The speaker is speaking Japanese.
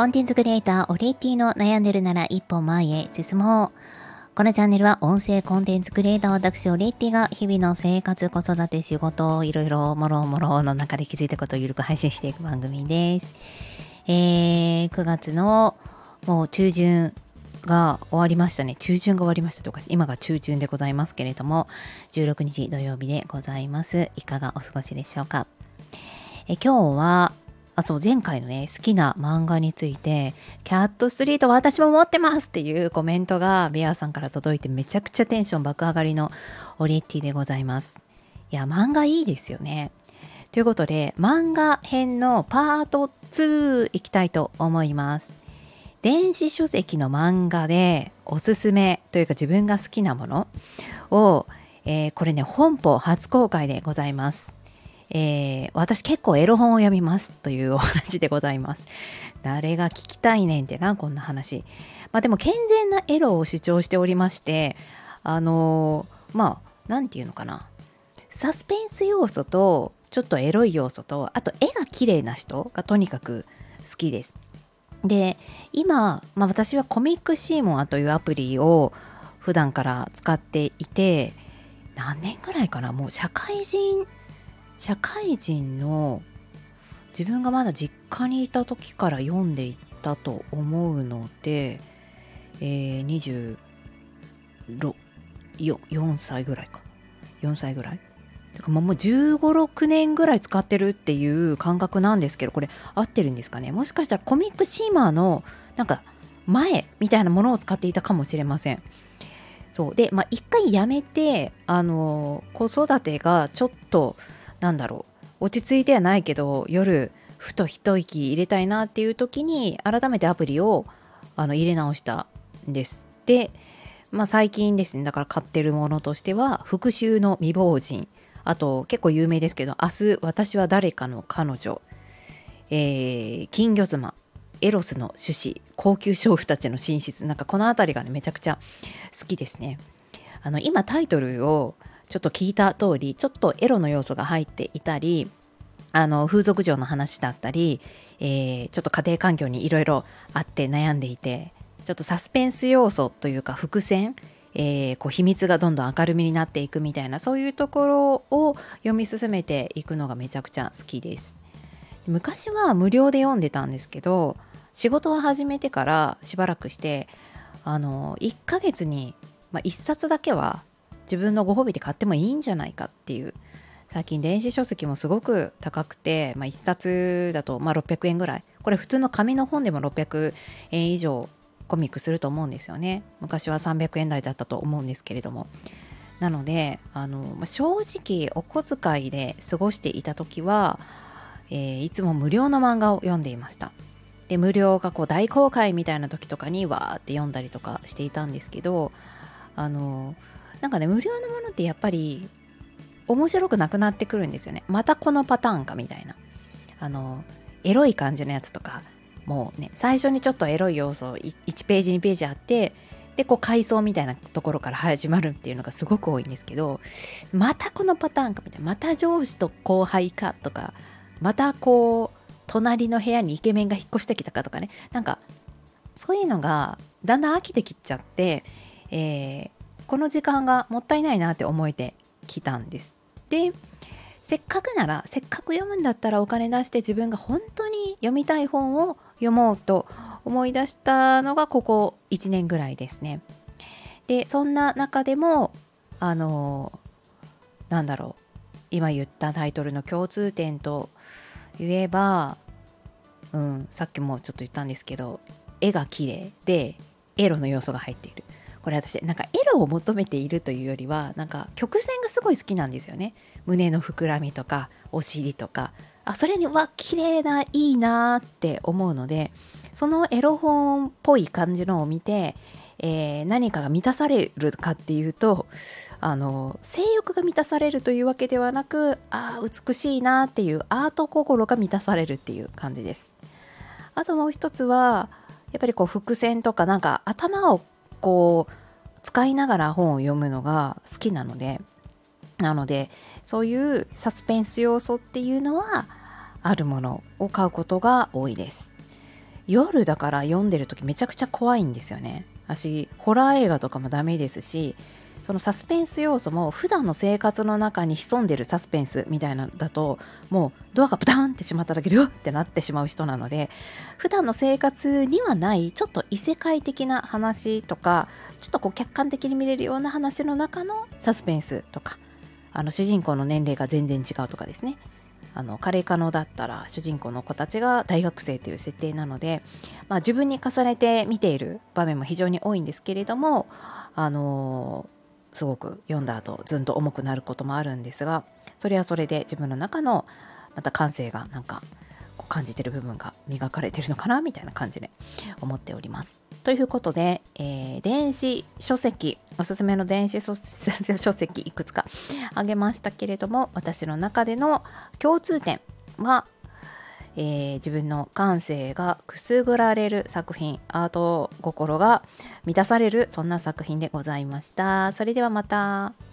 コンテンツクリエイター、オリエティの悩んでるなら一歩前へ進もう。このチャンネルは音声コンテンツクリエイター私、オリエティが日々の生活、子育て、仕事、いろいろもろもろの中で気づいたことをゆるく配信していく番組です。えー、9月のもう中旬が終わりましたね。中旬が終わりましたとか、今が中旬でございますけれども、16日土曜日でございます。いかがお過ごしでしょうか？え今日は、あそう前回のね好きな漫画について「キャットストリート私も持ってます!」っていうコメントがベアさんから届いてめちゃくちゃテンション爆上がりのオリエッティでございます。いや漫画いいですよね。ということで漫画編のパート2いきたいと思います。電子書籍の漫画でおすすめというか自分が好きなものを、えー、これね本邦初公開でございます。えー、私結構エロ本を読みますというお話でございます。誰が聞きたいねんってな、こんな話。まあでも健全なエロを主張しておりまして、あのー、まあ、なんていうのかな。サスペンス要素と、ちょっとエロい要素と、あと絵が綺麗な人がとにかく好きです。で、今、まあ、私はコミックシーモアというアプリを普段から使っていて、何年ぐらいかなもう社会人社会人の自分がまだ実家にいた時から読んでいったと思うので、えー、24歳ぐらいか。4歳ぐらい。だからもう1 5 6年ぐらい使ってるっていう感覚なんですけどこれ合ってるんですかね？もしかしたらコミックシーマーのなんか前みたいなものを使っていたかもしれません。そう。でまあ一回やめてあの子育てがちょっとなんだろう落ち着いてはないけど夜ふと一息入れたいなっていう時に改めてアプリをあの入れ直したんです。で、まあ、最近ですねだから買ってるものとしては復讐の未亡人あと結構有名ですけど「明日私は誰かの彼女」えー、金魚妻エロスの種子高級娼婦たちの寝室なんかこの辺りがねめちゃくちゃ好きですね。あの今タイトルをちょっと聞いた通りちょっとエロの要素が入っていたりあの風俗嬢の話だったり、えー、ちょっと家庭環境にいろいろあって悩んでいてちょっとサスペンス要素というか伏線、えー、こう秘密がどんどん明るみになっていくみたいなそういうところを読み進めていくのがめちゃくちゃ好きです。昔は無料で読んでたんですけど仕事を始めてからしばらくしてあの1ヶ月に、まあ、1冊だけは自分のご褒美で買ってもいいんじゃないかっていう。最近電子書籍もすごく高くて、まあ、1冊だとまあ600円ぐらい。これ普通の紙の本でも600円以上コミックすると思うんですよね。昔は300円台だったと思うんですけれども。なのであの、正直お小遣いで過ごしていた時は、えー、いつも無料の漫画を読んでいました。で無料がこう大公開みたいな時とかにわーって読んだりとかしていたんですけどあのなんかね無料のものってやっぱり面白くなくなってくるんですよね。またこのパターンかみたいな。あのエロい感じのやつとかもうね最初にちょっとエロい要素1ページ2ページあってでこう回想みたいなところから始まるっていうのがすごく多いんですけどまたこのパターンかみたいな。また上司と後輩かとかまたこう隣の部屋にイケメンが引っ越してきたかとかね。なんかそういうのがだんだん飽きてきちゃって、えー、この時間がもったいないなって思えてきたんです。でせっかくならせっかく読むんだったらお金出して自分が本当に読みたい本を読もうと思い出したのがここ1年ぐらいですね。でそんな中でもあのなんだろう今言ったタイトルの共通点と言えば、うん、さっきもちょっと言ったんですけど絵が綺麗でエロの要素が入っているこれ私なんかエを求めているというよりはなんか曲線がすごい好きなんですよね。胸の膨らみとかお尻とか。あそれにわ綺麗ないいなって思うのでそのエロ本っぽい感じのを見て、えー、何かが満たされるかっていうとあの性欲が満たされるというわけではなくあ美しいなっていうアート心が満たされるっていう感じです。あともう一つはやっぱりこう伏線とかなんか頭をこう使いながら本を読むのが好きなのでなのでそういうサスペンス要素っていうのはあるものを買うことが多いです。夜だから読んでる時めちゃくちゃ怖いんですよね。私ホラー映画とかもダメですしそのサスペンス要素も普段の生活の中に潜んでるサスペンスみたいなのだともうドアがブタンってしまっただけでうってなってしまう人なので普段の生活にはないちょっと異世界的な話とかちょっとこう客観的に見れるような話の中のサスペンスとかあの主人公の年齢が全然違うとかですね。あのカレー可能だったら主人公の子たちが大学生という設定なので、まあ、自分に重ねて見ている場面も非常に多いんですけれどもあのすごく読んだ後ずんと重くなることもあるんですがそれはそれで自分の中のまた感性がなんか感じてる部分が磨かれてるのかなみたいな感じで思っております。ということで、えー、電子書籍おすすめの電子書籍いくつかあげましたけれども私の中での共通点はえー、自分の感性がくすぐられる作品アート心が満たされるそんな作品でございましたそれではまた。